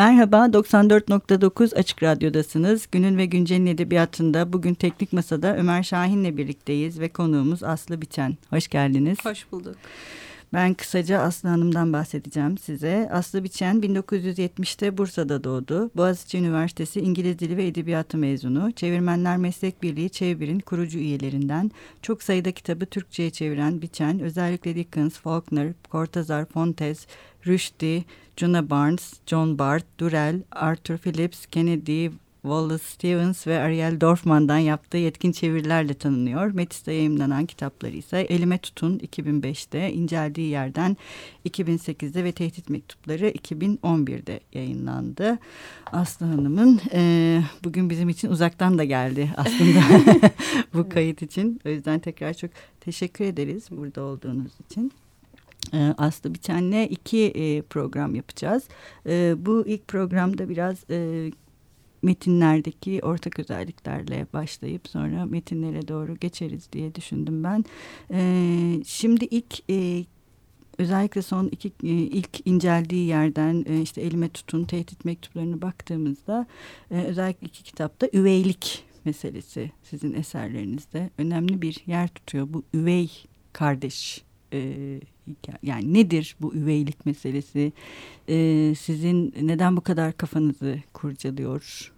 Merhaba, 94.9 Açık Radyo'dasınız. Günün ve Güncel'in edebiyatında bugün Teknik Masa'da Ömer Şahin'le birlikteyiz ve konuğumuz Aslı Biçen. Hoş geldiniz. Hoş bulduk. Ben kısaca Aslı Hanım'dan bahsedeceğim size. Aslı Biçen 1970'te Bursa'da doğdu. Boğaziçi Üniversitesi İngiliz Dili ve Edebiyatı mezunu. Çevirmenler Meslek Birliği Çevir'in kurucu üyelerinden. Çok sayıda kitabı Türkçe'ye çeviren Biçen, özellikle Dickens, Faulkner, Cortázar, Fontes, Rushdie, Juna Barnes, John Bart, Durrell, Arthur Phillips, Kennedy, Wallace Stevens ve Ariel Dorfman'dan yaptığı yetkin çevirilerle tanınıyor. Metis'te yayınlanan kitapları ise Elime Tutun 2005'te, İnceldiği Yerden 2008'de ve Tehdit Mektupları 2011'de yayınlandı. Aslı Hanım'ın e, bugün bizim için uzaktan da geldi aslında bu kayıt için. O yüzden tekrar çok teşekkür ederiz burada olduğunuz için. E, Aslı Biçen'le iki e, program yapacağız. E, bu ilk programda biraz metinlerdeki ortak özelliklerle başlayıp sonra metinlere doğru geçeriz diye düşündüm ben. Şimdi ilk özellikle son iki ilk inceldiği yerden işte elime tutun tehdit mektuplarını baktığımızda özellikle iki kitapta üveylik meselesi sizin eserlerinizde önemli bir yer tutuyor. Bu üvey kardeş yani nedir bu üveylik meselesi? Ee, sizin neden bu kadar kafanızı kurcalıyor?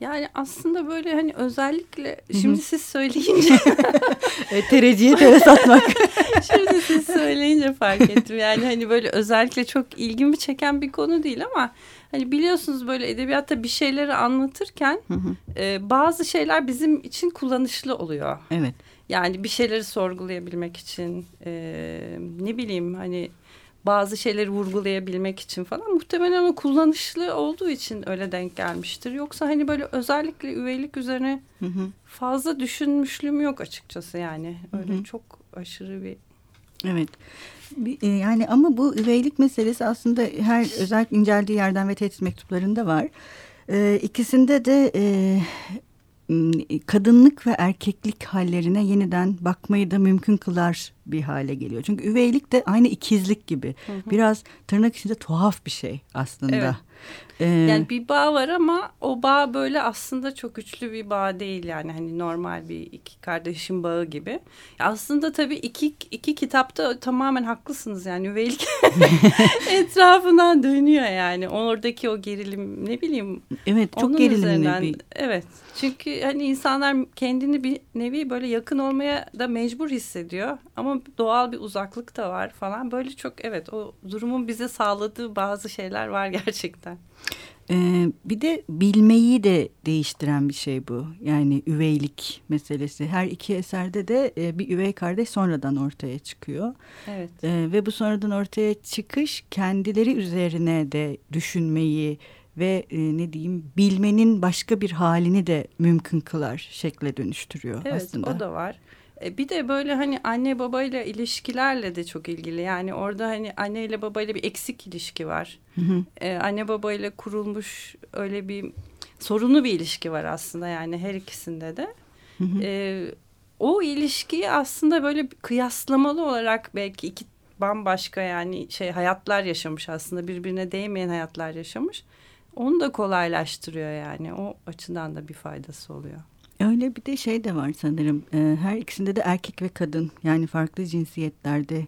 Yani aslında böyle hani özellikle şimdi siz söyleyince e, tereciye tere satmak. şimdi siz söyleyince fark ettim. Yani hani böyle özellikle çok ilgimi çeken bir konu değil ama hani biliyorsunuz böyle edebiyatta bir şeyleri anlatırken e, bazı şeyler bizim için kullanışlı oluyor. Evet. Yani bir şeyleri sorgulayabilmek için e, ne bileyim hani bazı şeyleri vurgulayabilmek için falan muhtemelen o kullanışlı olduğu için öyle denk gelmiştir. Yoksa hani böyle özellikle üveylik üzerine hı hı. fazla düşünmüşlüğüm yok açıkçası yani. Öyle hı hı. çok aşırı bir Evet. E, yani ama bu üveylik meselesi aslında her özellikle inceldiği yerden ve tehdit mektuplarında var. Ee, ikisinde de e, kadınlık ve erkeklik hallerine yeniden bakmayı da mümkün kılar bir hale geliyor. Çünkü üveylik de aynı ikizlik gibi. Hı hı. Biraz tırnak içinde tuhaf bir şey aslında. Evet. Ee, yani bir bağ var ama o bağ böyle aslında çok güçlü bir bağ değil yani hani normal bir iki kardeşin bağı gibi. Aslında tabii iki iki kitapta tamamen haklısınız yani üveylik etrafından dönüyor yani oradaki o gerilim ne bileyim. Evet çok gerilimli bir. Evet çünkü hani insanlar kendini bir nevi böyle yakın olmaya da mecbur hissediyor ama doğal bir uzaklık da var falan böyle çok evet o durumun bize sağladığı bazı şeyler var gerçekten. Ee, bir de bilmeyi de değiştiren bir şey bu. Yani üveylik meselesi. Her iki eserde de e, bir üvey kardeş sonradan ortaya çıkıyor. Evet. Ee, ve bu sonradan ortaya çıkış kendileri üzerine de düşünmeyi ve e, ne diyeyim bilmenin başka bir halini de mümkün kılar şekle dönüştürüyor evet, aslında. Evet o da var. E, bir de böyle hani anne babayla ilişkilerle de çok ilgili. Yani orada hani anne ile babayla bir eksik ilişki var. Hı hı. Ee, anne babayla kurulmuş öyle bir sorunlu bir ilişki var aslında yani her ikisinde de. Hı hı. Ee, o ilişkiyi aslında böyle kıyaslamalı olarak belki iki bambaşka yani şey hayatlar yaşamış aslında birbirine değmeyen hayatlar yaşamış. Onu da kolaylaştırıyor yani o açıdan da bir faydası oluyor. Öyle bir de şey de var sanırım. Ee, her ikisinde de erkek ve kadın yani farklı cinsiyetlerde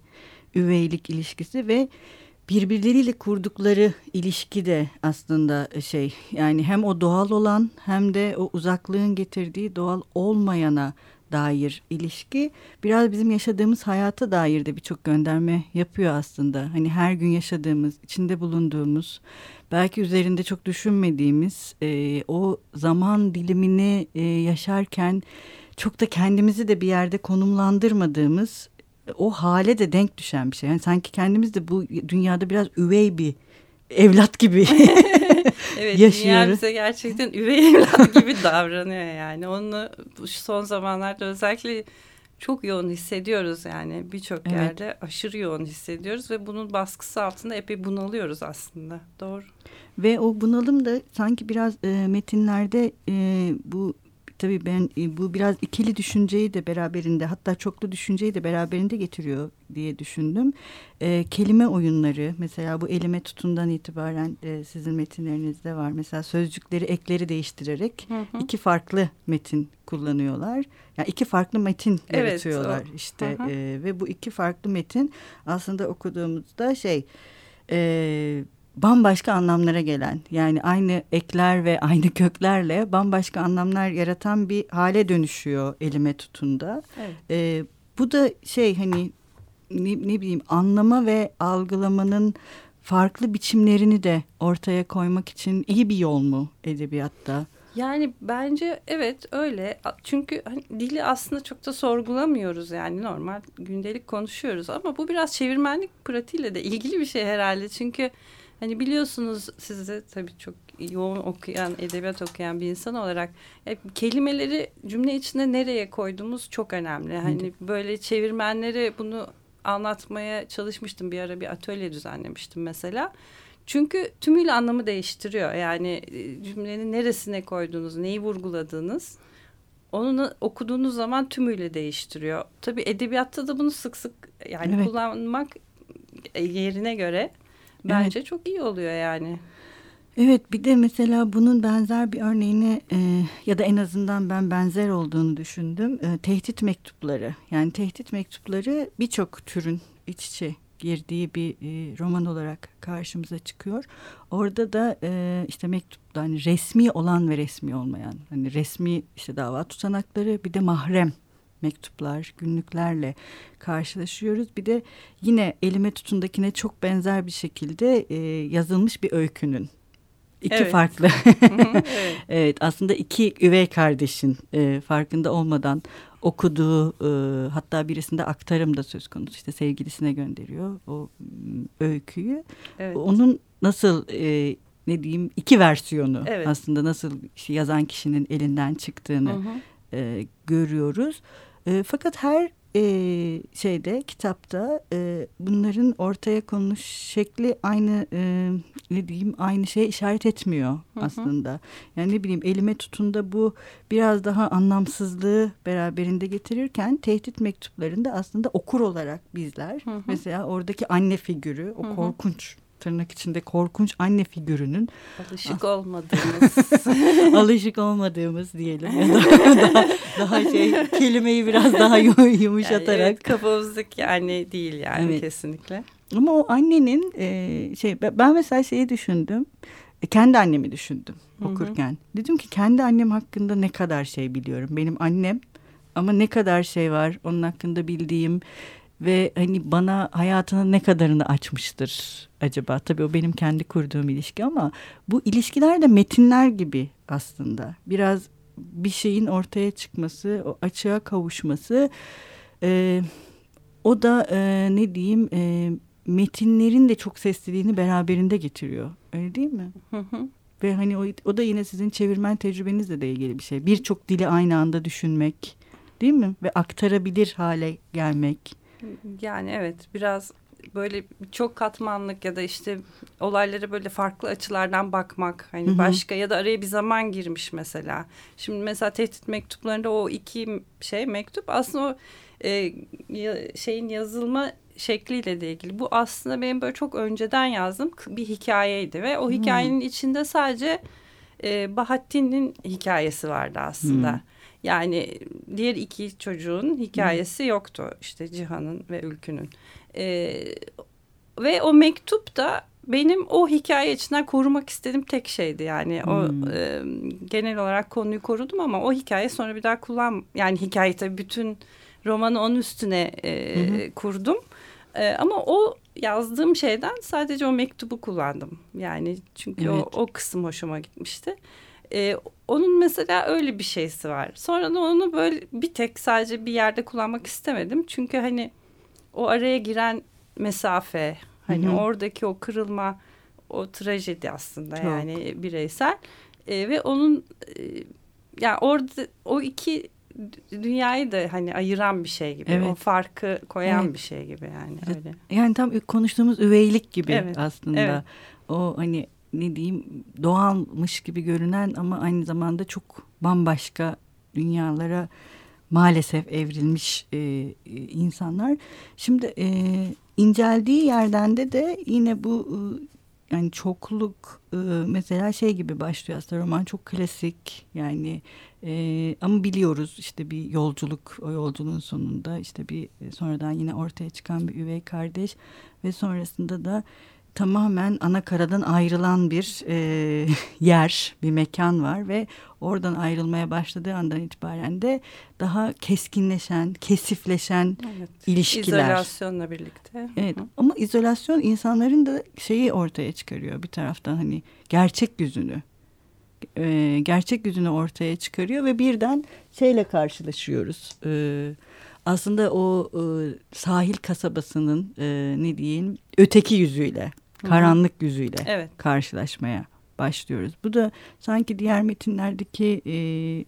üveylik ilişkisi ve birbirleriyle kurdukları ilişki de aslında şey yani hem o doğal olan hem de o uzaklığın getirdiği doğal olmayana dair ilişki biraz bizim yaşadığımız hayata dair de birçok gönderme yapıyor aslında. Hani her gün yaşadığımız, içinde bulunduğumuz, belki üzerinde çok düşünmediğimiz e, o zaman dilimini e, yaşarken çok da kendimizi de bir yerde konumlandırmadığımız o hale de denk düşen bir şey. Yani sanki kendimiz de bu dünyada biraz üvey bir evlat gibi evet, yaşıyoruz. Dünya bize gerçekten üvey evlat gibi davranıyor yani. Onu son zamanlarda özellikle çok yoğun hissediyoruz yani birçok evet. yerde aşırı yoğun hissediyoruz ve bunun baskısı altında epey bunalıyoruz aslında doğru. Ve o bunalım da sanki biraz e, metinlerde e, bu tabii ben e, bu biraz ikili düşünceyi de beraberinde hatta çoklu düşünceyi de beraberinde getiriyor diye düşündüm. E, kelime oyunları mesela bu elime tutundan itibaren e, sizin metinlerinizde var. Mesela sözcükleri ekleri değiştirerek hı hı. iki farklı metin kullanıyorlar. Yani iki farklı metin evet, yaratıyorlar o. işte hı hı. E, ve bu iki farklı metin aslında okuduğumuzda şey e, bambaşka anlamlara gelen yani aynı ekler ve aynı köklerle bambaşka anlamlar yaratan bir hale dönüşüyor elime tutunda. Evet. E, bu da şey hani ne, ne bileyim anlama ve algılamanın farklı biçimlerini de ortaya koymak için iyi bir yol mu edebiyatta? Yani bence evet öyle. Çünkü hani dili aslında çok da sorgulamıyoruz yani normal gündelik konuşuyoruz ama bu biraz çevirmenlik pratiğiyle de ilgili bir şey herhalde. Çünkü Hani biliyorsunuz siz de tabii çok yoğun okuyan, edebiyat okuyan bir insan olarak hep kelimeleri cümle içinde nereye koyduğumuz çok önemli. Hani böyle çevirmenlere bunu anlatmaya çalışmıştım bir ara bir atölye düzenlemiştim mesela. Çünkü tümüyle anlamı değiştiriyor. Yani e, cümlenin neresine koyduğunuz, neyi vurguladığınız onu okuduğunuz zaman tümüyle değiştiriyor. Tabii edebiyatta da bunu sık sık yani evet. kullanmak e, yerine göre Bence evet. çok iyi oluyor yani. Evet bir de mesela bunun benzer bir örneğini e, ya da en azından ben benzer olduğunu düşündüm. E, tehdit mektupları yani tehdit mektupları birçok türün iç içe girdiği bir e, roman olarak karşımıza çıkıyor. Orada da e, işte mektupta hani resmi olan ve resmi olmayan hani resmi işte dava tutanakları bir de mahrem mektuplar, günlüklerle karşılaşıyoruz. Bir de yine elime tutundakine çok benzer bir şekilde e, yazılmış bir öykünün İki evet. farklı. evet. evet aslında iki üvey kardeşin e, farkında olmadan okuduğu e, hatta birisinde aktarım da söz konusu işte sevgilisine gönderiyor o öyküyü. Evet. Onun nasıl e, ne diyeyim iki versiyonu evet. aslında nasıl yazan kişinin elinden çıktığını hı hı. E, görüyoruz. E, fakat her e, şeyde kitapta e, bunların ortaya konmuş şekli aynı e, ne diyeyim aynı şeye işaret etmiyor hı hı. aslında. Yani ne bileyim elime tutunda bu biraz daha anlamsızlığı beraberinde getirirken tehdit mektuplarında aslında okur olarak bizler hı hı. mesela oradaki anne figürü o hı hı. korkunç tırnak içinde korkunç anne figürünün alışık olmadığımız alışık olmadığımız diyelim ya da daha, daha şey kelimeyi biraz daha yumuşatarak yani evet, kafamızdaki anne değil yani evet. kesinlikle. Ama o annenin e, şey ben mesela şeyi düşündüm. E, kendi annemi düşündüm okurken. Hı hı. Dedim ki kendi annem hakkında ne kadar şey biliyorum. Benim annem ama ne kadar şey var onun hakkında bildiğim ve hani bana hayatının ne kadarını açmıştır acaba? Tabii o benim kendi kurduğum ilişki ama bu ilişkiler de metinler gibi aslında. Biraz bir şeyin ortaya çıkması, o açığa kavuşması e, o da e, ne diyeyim e, metinlerin de çok sesliliğini beraberinde getiriyor. Öyle değil mi? Ve hani o, o da yine sizin çevirmen tecrübenizle de ilgili bir şey. Birçok dili aynı anda düşünmek değil mi? Ve aktarabilir hale gelmek. Yani evet biraz böyle çok katmanlık ya da işte olaylara böyle farklı açılardan bakmak hani başka ya da araya bir zaman girmiş mesela. Şimdi mesela tehdit mektuplarında o iki şey mektup aslında o e, şeyin yazılma şekliyle de ilgili. Bu aslında benim böyle çok önceden yazdığım bir hikayeydi ve o hikayenin içinde sadece e, Bahattin'in hikayesi vardı aslında. Hmm. Yani diğer iki çocuğun hikayesi hmm. yoktu işte Cihan'ın ve Ülkü'nün. E, ve o mektup da benim o hikaye içinden korumak istediğim tek şeydi yani hmm. o e, genel olarak konuyu korudum ama o hikaye sonra bir daha kullan yani hikaye tabii bütün romanı onun üstüne e, hmm. kurdum e, ama o yazdığım şeyden sadece o mektubu kullandım yani çünkü evet. o, o kısım hoşuma gitmişti. E, onun mesela öyle bir şeysi var. Sonra da onu böyle bir tek sadece bir yerde kullanmak istemedim. Çünkü hani o araya giren mesafe hani Hı -hı. oradaki o kırılma o trajedi aslında Çok. yani bireysel e, ve onun e, yani orada o iki dünyayı da hani ayıran bir şey gibi. Evet. O farkı koyan evet. bir şey gibi yani öyle. Yani tam konuştuğumuz üveylik gibi evet. aslında. Evet. O hani ne diyeyim doğalmış gibi görünen ama aynı zamanda çok bambaşka dünyalara maalesef evrilmiş e, insanlar. Şimdi e, inceldiği yerden de de yine bu e, yani çokluk e, mesela şey gibi başlıyor aslında roman çok klasik yani e, ama biliyoruz işte bir yolculuk o yolculuğun sonunda işte bir e, sonradan yine ortaya çıkan bir üvey kardeş ve sonrasında da tamamen ana karadan ayrılan bir e, yer, bir mekan var ve oradan ayrılmaya başladığı andan itibaren de daha keskinleşen, kesifleşen evet. ilişkiler. İzolasyonla birlikte. Evet ama izolasyon insanların da şeyi ortaya çıkarıyor bir taraftan hani gerçek yüzünü. E, gerçek yüzünü ortaya çıkarıyor ve birden şeyle karşılaşıyoruz. E, aslında o e, sahil kasabasının e, ne diyeyim öteki yüzüyle karanlık yüzüyle evet. karşılaşmaya başlıyoruz. Bu da sanki diğer metinlerdeki e,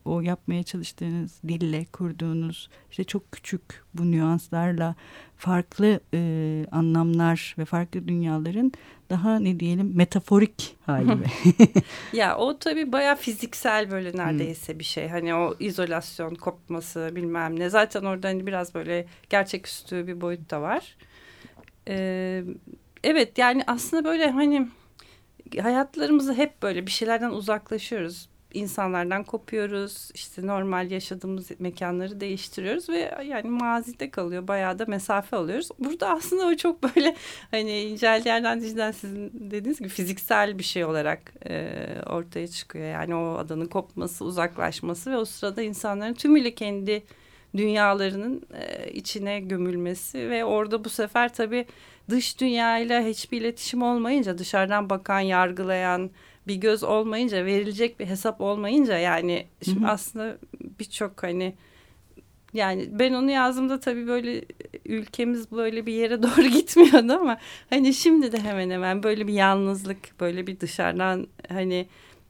o yapmaya çalıştığınız dille kurduğunuz işte çok küçük bu nüanslarla farklı e, anlamlar ve farklı dünyaların daha ne diyelim metaforik hali. ya o tabii baya fiziksel böyle neredeyse bir şey. Hani o izolasyon kopması bilmem ne. Zaten orada hani biraz böyle gerçeküstü bir boyut da var. Ee, evet yani aslında böyle hani hayatlarımızı hep böyle bir şeylerden uzaklaşıyoruz. İnsanlardan kopuyoruz. işte normal yaşadığımız mekanları değiştiriyoruz ve yani mazide kalıyor. Bayağı da mesafe alıyoruz. Burada aslında o çok böyle hani inceldiği yerden cidden sizin dediğiniz gibi fiziksel bir şey olarak e, ortaya çıkıyor. Yani o adanın kopması, uzaklaşması ve o sırada insanların tümüyle kendi dünyalarının e, içine gömülmesi ve orada bu sefer tabii dış dünyayla hiçbir iletişim olmayınca dışarıdan bakan, yargılayan bir göz olmayınca verilecek bir hesap olmayınca yani şimdi hı hı. aslında birçok hani yani ben onu yazdığımda tabii böyle ülkemiz böyle bir yere doğru gitmiyordu ama hani şimdi de hemen hemen böyle bir yalnızlık böyle bir dışarıdan hani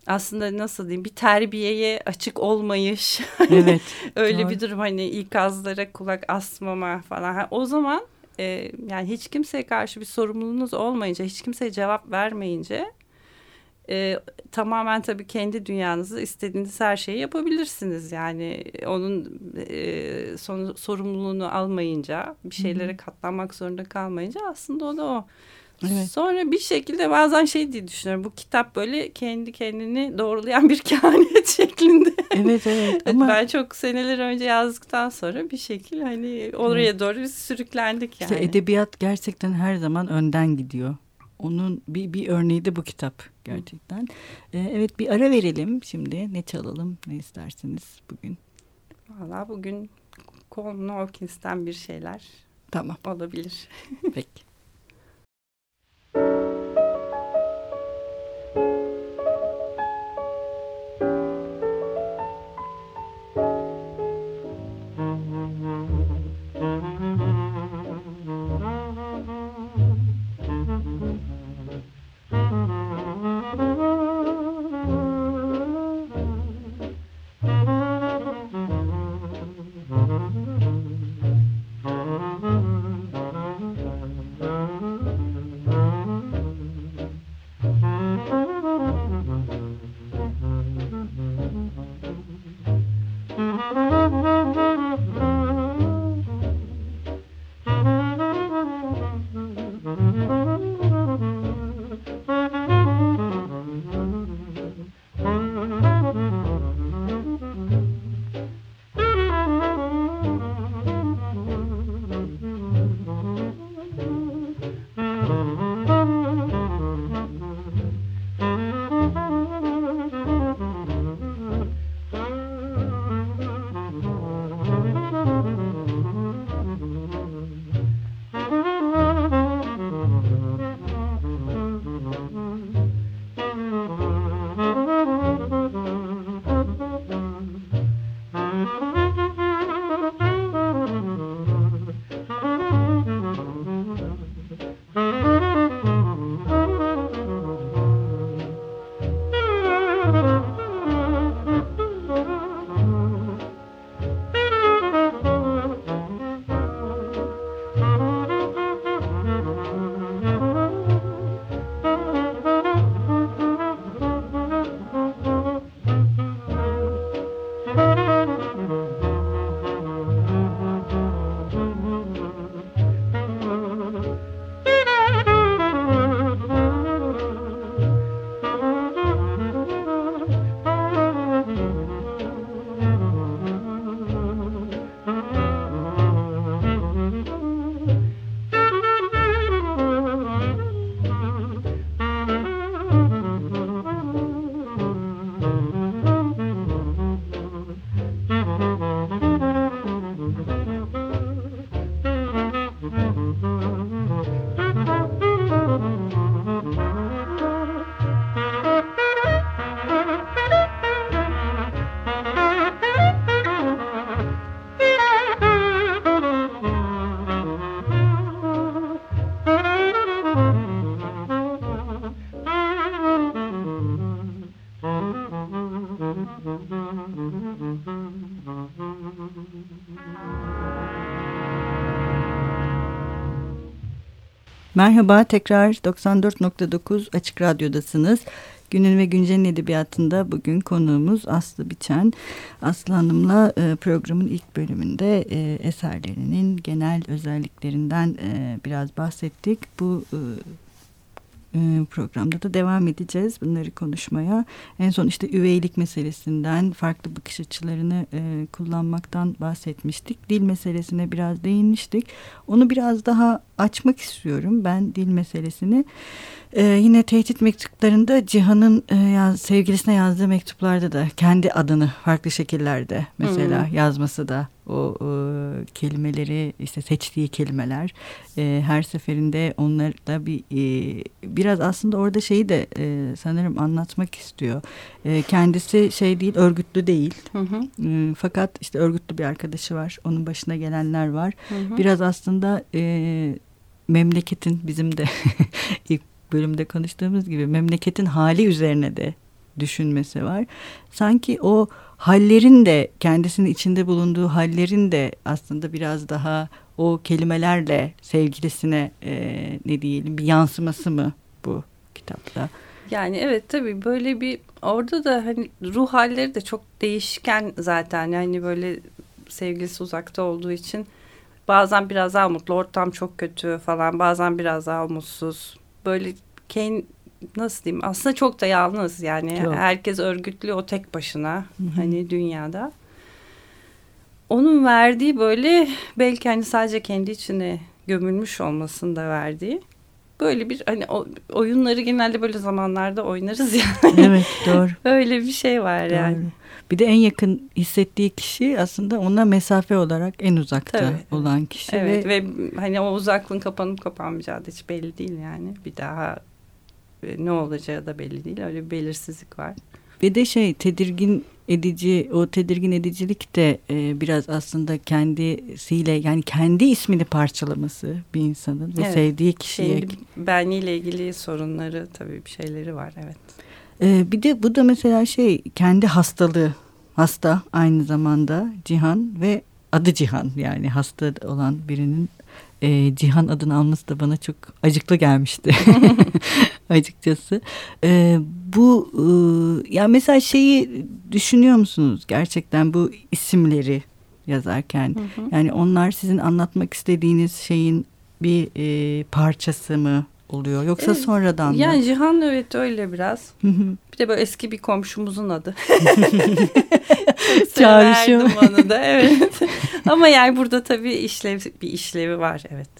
aslında nasıl diyeyim bir terbiyeye açık olmayış. Evet. öyle doğru. bir durum hani ikazlara kulak asmama falan. o zaman e, yani hiç kimseye karşı bir sorumluluğunuz olmayınca, hiç kimseye cevap vermeyince e, tamamen tabii kendi dünyanızı istediğiniz her şeyi yapabilirsiniz. Yani onun e, son, sorumluluğunu almayınca, bir şeylere katlanmak zorunda kalmayınca aslında o da o. Evet. Sonra bir şekilde bazen şey diye düşünüyorum. Bu kitap böyle kendi kendini doğrulayan bir kehanet şeklinde. Evet evet. Ama... Ben çok seneler önce yazdıktan sonra bir şekilde hani oraya evet. doğru biz sürüklendik yani. İşte edebiyat gerçekten her zaman önden gidiyor. Onun bir, bir örneği de bu kitap gerçekten. Ee, evet bir ara verelim şimdi. Ne çalalım ne istersiniz bugün? Valla bugün Coleman Hawkins'ten bir şeyler tamam. olabilir. Peki. Merhaba, tekrar 94.9 Açık Radyo'dasınız. Günün ve Güncel'in edebiyatında bugün konuğumuz Aslı Biçen. Aslı Hanım'la e, programın ilk bölümünde e, eserlerinin genel özelliklerinden e, biraz bahsettik. Bu programda da devam edeceğiz bunları konuşmaya. En son işte üveylik meselesinden, farklı bakış açılarını e, kullanmaktan bahsetmiştik. Dil meselesine biraz değinmiştik. Onu biraz daha açmak istiyorum ben dil meselesini. Ee, yine tehdit mektuplarında Cihan'ın e, yaz, sevgilisine yazdığı mektuplarda da kendi adını farklı şekillerde mesela hmm. yazması da o e, kelimeleri işte seçtiği kelimeler e, her seferinde onları da bir e, biraz aslında orada şeyi de e, sanırım anlatmak istiyor. E, kendisi şey değil örgütlü değil. Hı hı. E, fakat işte örgütlü bir arkadaşı var. Onun başına gelenler var. Hı hı. Biraz aslında e, memleketin bizim de ilk bölümde konuştuğumuz gibi memleketin hali üzerine de düşünmesi var. Sanki o hallerin de kendisinin içinde bulunduğu hallerin de aslında biraz daha o kelimelerle sevgilisine e, ne diyelim bir yansıması mı bu kitapta? Yani evet tabii böyle bir orada da hani ruh halleri de çok değişken zaten yani böyle sevgilisi uzakta olduğu için bazen biraz daha mutlu ortam çok kötü falan bazen biraz daha mutsuz böyle Kane nasıl diyeyim aslında çok da yalnız yani çok. herkes örgütlü o tek başına Hı-hı. hani dünyada. Onun verdiği böyle belki hani sadece kendi içine gömülmüş olmasını da verdiği böyle bir hani oyunları genelde böyle zamanlarda oynarız yani. Evet doğru. Öyle bir şey var doğru. Bir de en yakın hissettiği kişi aslında ona mesafe olarak en uzakta Tabii. olan kişi. Evet ve, ve hani o uzaklığın kapanıp kapanmayacağı da hiç belli değil yani. Bir daha ne olacağı da belli değil. Öyle bir belirsizlik var. Ve de şey tedirgin edici o tedirgin edicilik de e, biraz aslında kendisiyle yani kendi ismini parçalaması bir insanın ve evet. sevdiği kişiye. Kendi benliğiyle ilgili sorunları tabii bir şeyleri var evet. E, bir de bu da mesela şey kendi hastalığı hasta aynı zamanda Cihan ve adı Cihan yani hasta olan birinin e, Cihan adını alması da bana çok acıklı gelmişti açıkçası. E, bu e, ya mesela şeyi düşünüyor musunuz gerçekten bu isimleri yazarken? Hı hı. Yani onlar sizin anlatmak istediğiniz şeyin bir e, parçası mı oluyor yoksa evet, sonradan mı? Yani Cihan evet öyle biraz. bir de böyle eski bir komşumuzun adı. Çağrışım. onu da evet. Ama yani burada tabii işlev bir işlevi var evet.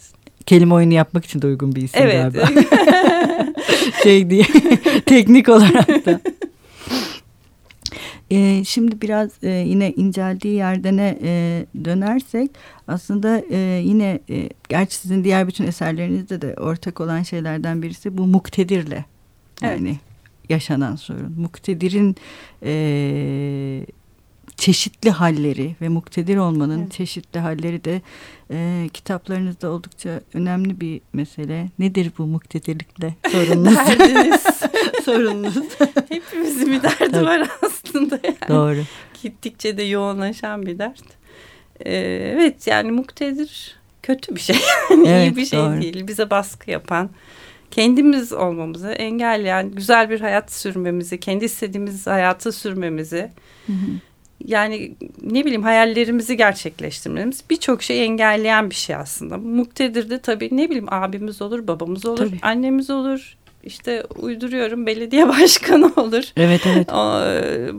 Kelime oyunu yapmak için de uygun bir isim evet. galiba. şey diye teknik olarak da. E, şimdi biraz e, yine inceldiği yerdene e, dönersek aslında e, yine e, gerçi sizin diğer bütün eserlerinizde de ortak olan şeylerden birisi bu muktedirle yani evet. yaşanan sorun. Muktedir'in e, çeşitli halleri ve muktedir olmanın evet. çeşitli halleri de e, kitaplarınızda oldukça önemli bir mesele. Nedir bu muktedirlikle sorununuz? Derdiniz. sorununuz. Hepimizin bir derdi Tabii. var aslında yani. Doğru. Gittikçe de yoğunlaşan bir dert. Ee, evet yani muktedir kötü bir şey. evet, İyi bir şey doğru. değil. Bize baskı yapan kendimiz olmamızı engelleyen güzel bir hayat sürmemizi, kendi istediğimiz hayatı sürmemizi, hı hı yani ne bileyim hayallerimizi gerçekleştirmemiz birçok şey engelleyen bir şey aslında. Muktedir de tabii ne bileyim abimiz olur, babamız olur, tabii. annemiz olur. İşte uyduruyorum belediye başkanı olur. Evet evet. O,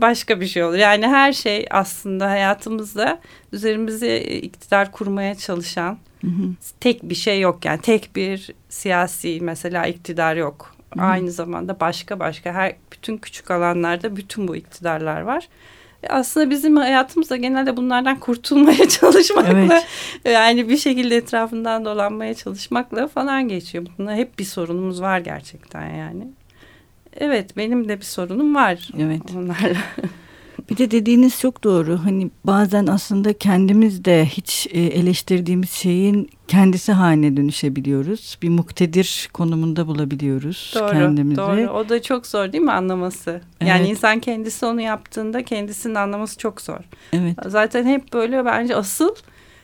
başka bir şey olur. Yani her şey aslında hayatımızda üzerimize iktidar kurmaya çalışan hı hı. tek bir şey yok. Yani tek bir siyasi mesela iktidar yok. Hı hı. Aynı zamanda başka başka her bütün küçük alanlarda bütün bu iktidarlar var aslında bizim hayatımızda genelde bunlardan kurtulmaya çalışmakla evet. yani bir şekilde etrafından dolanmaya çalışmakla falan geçiyor. Bunda hep bir sorunumuz var gerçekten yani. Evet benim de bir sorunum var evet. onlarla. Bir de dediğiniz çok doğru. Hani bazen aslında kendimiz de hiç e, eleştirdiğimiz şeyin kendisi haline dönüşebiliyoruz. Bir muktedir konumunda bulabiliyoruz doğru, kendimizi. Doğru. O da çok zor değil mi anlaması? Yani evet. insan kendisi onu yaptığında kendisinin anlaması çok zor. Evet. Zaten hep böyle bence asıl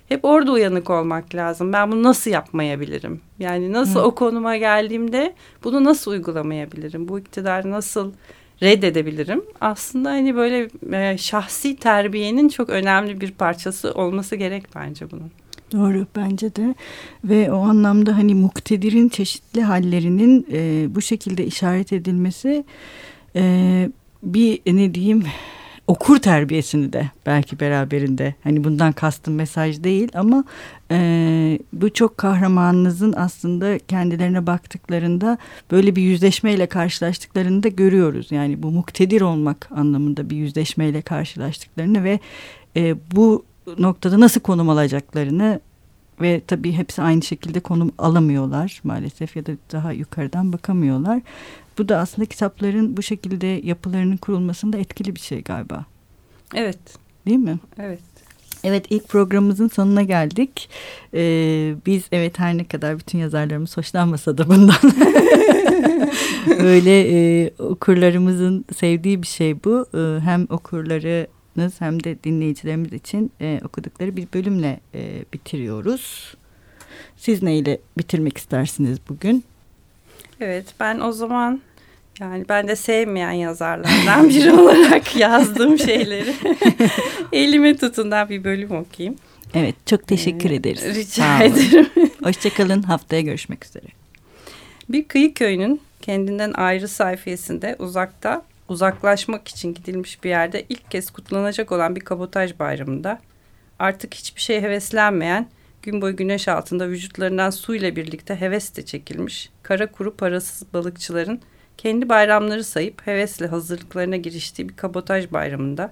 hep orada uyanık olmak lazım. Ben bunu nasıl yapmayabilirim? Yani nasıl Hı. o konuma geldiğimde bunu nasıl uygulamayabilirim? Bu iktidarı nasıl reddedebilirim? Aslında hani böyle e, şahsi terbiyenin çok önemli bir parçası olması gerek bence bunun. Doğru bence de ve o anlamda hani muktedirin çeşitli hallerinin e, bu şekilde işaret edilmesi e, bir ne diyeyim okur terbiyesini de belki beraberinde hani bundan kastım mesaj değil ama e, bu çok kahramanınızın aslında kendilerine baktıklarında böyle bir yüzleşmeyle karşılaştıklarını da görüyoruz. Yani bu muktedir olmak anlamında bir yüzleşmeyle karşılaştıklarını ve e, bu noktada nasıl konum alacaklarını ve tabii hepsi aynı şekilde konum alamıyorlar maalesef ya da daha yukarıdan bakamıyorlar. Bu da aslında kitapların bu şekilde yapılarının kurulmasında etkili bir şey galiba. Evet. Değil mi? Evet. Evet ilk programımızın sonuna geldik. Ee, biz evet her ne kadar bütün yazarlarımız hoşlanmasa da bundan böyle e, okurlarımızın sevdiği bir şey bu. E, hem okurlarınız hem de dinleyicilerimiz için e, okudukları bir bölümle e, bitiriyoruz. Siz neyle bitirmek istersiniz bugün? Evet ben o zaman yani ben de sevmeyen yazarlardan biri olarak yazdığım şeyleri elime tutundan bir bölüm okuyayım. Evet çok teşekkür ee, ederiz. Rica ederim. Hoşçakalın haftaya görüşmek üzere. Bir kıyı köyünün kendinden ayrı sayfasında uzakta uzaklaşmak için gidilmiş bir yerde ilk kez kutlanacak olan bir kabotaj bayramında artık hiçbir şey heveslenmeyen gün boyu güneş altında vücutlarından su ile birlikte heves de çekilmiş kara kuru parasız balıkçıların kendi bayramları sayıp hevesle hazırlıklarına giriştiği bir kabotaj bayramında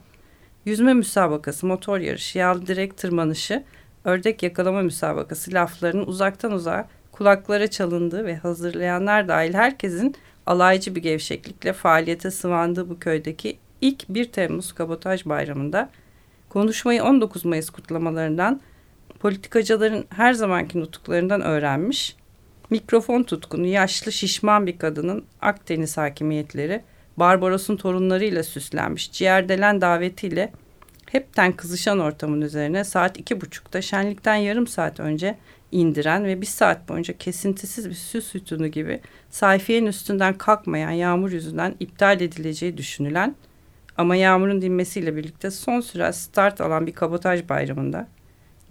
yüzme müsabakası, motor yarışı, yağlı direk tırmanışı, ördek yakalama müsabakası laflarının uzaktan uzağa kulaklara çalındığı ve hazırlayanlar dahil herkesin alaycı bir gevşeklikle faaliyete sıvandığı bu köydeki ilk 1 Temmuz kabotaj bayramında konuşmayı 19 Mayıs kutlamalarından politikacıların her zamanki nutuklarından öğrenmiş Mikrofon tutkunu yaşlı şişman bir kadının Akdeniz hakimiyetleri Barbaros'un torunlarıyla süslenmiş ciğerdelen davetiyle hepten kızışan ortamın üzerine saat iki buçukta şenlikten yarım saat önce indiren ve bir saat boyunca kesintisiz bir süs sütunu gibi sayfiyenin üstünden kalkmayan yağmur yüzünden iptal edileceği düşünülen ama yağmurun dinmesiyle birlikte son süre start alan bir kabotaj bayramında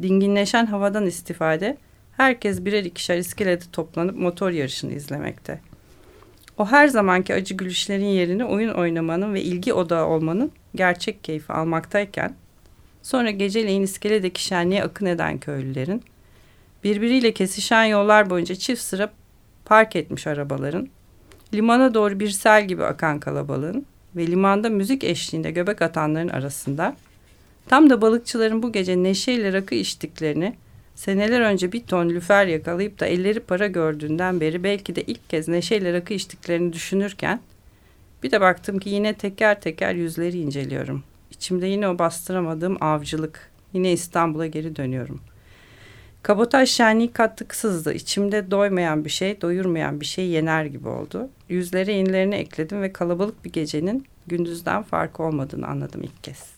dinginleşen havadan istifade herkes birer ikişer iskelede toplanıp motor yarışını izlemekte. O her zamanki acı gülüşlerin yerini oyun oynamanın ve ilgi odağı olmanın gerçek keyfi almaktayken, sonra geceleyin iskeledeki şenliğe akın eden köylülerin, birbiriyle kesişen yollar boyunca çift sıra park etmiş arabaların, limana doğru bir sel gibi akan kalabalığın ve limanda müzik eşliğinde göbek atanların arasında, tam da balıkçıların bu gece neşeyle rakı içtiklerini Seneler önce bir ton lüfer yakalayıp da elleri para gördüğünden beri belki de ilk kez neşeyle rakı içtiklerini düşünürken bir de baktım ki yine teker teker yüzleri inceliyorum. İçimde yine o bastıramadığım avcılık. Yine İstanbul'a geri dönüyorum. Kabotaj şenliği katkısızdı. İçimde doymayan bir şey, doyurmayan bir şey yener gibi oldu. Yüzlere yenilerini ekledim ve kalabalık bir gecenin gündüzden farkı olmadığını anladım ilk kez.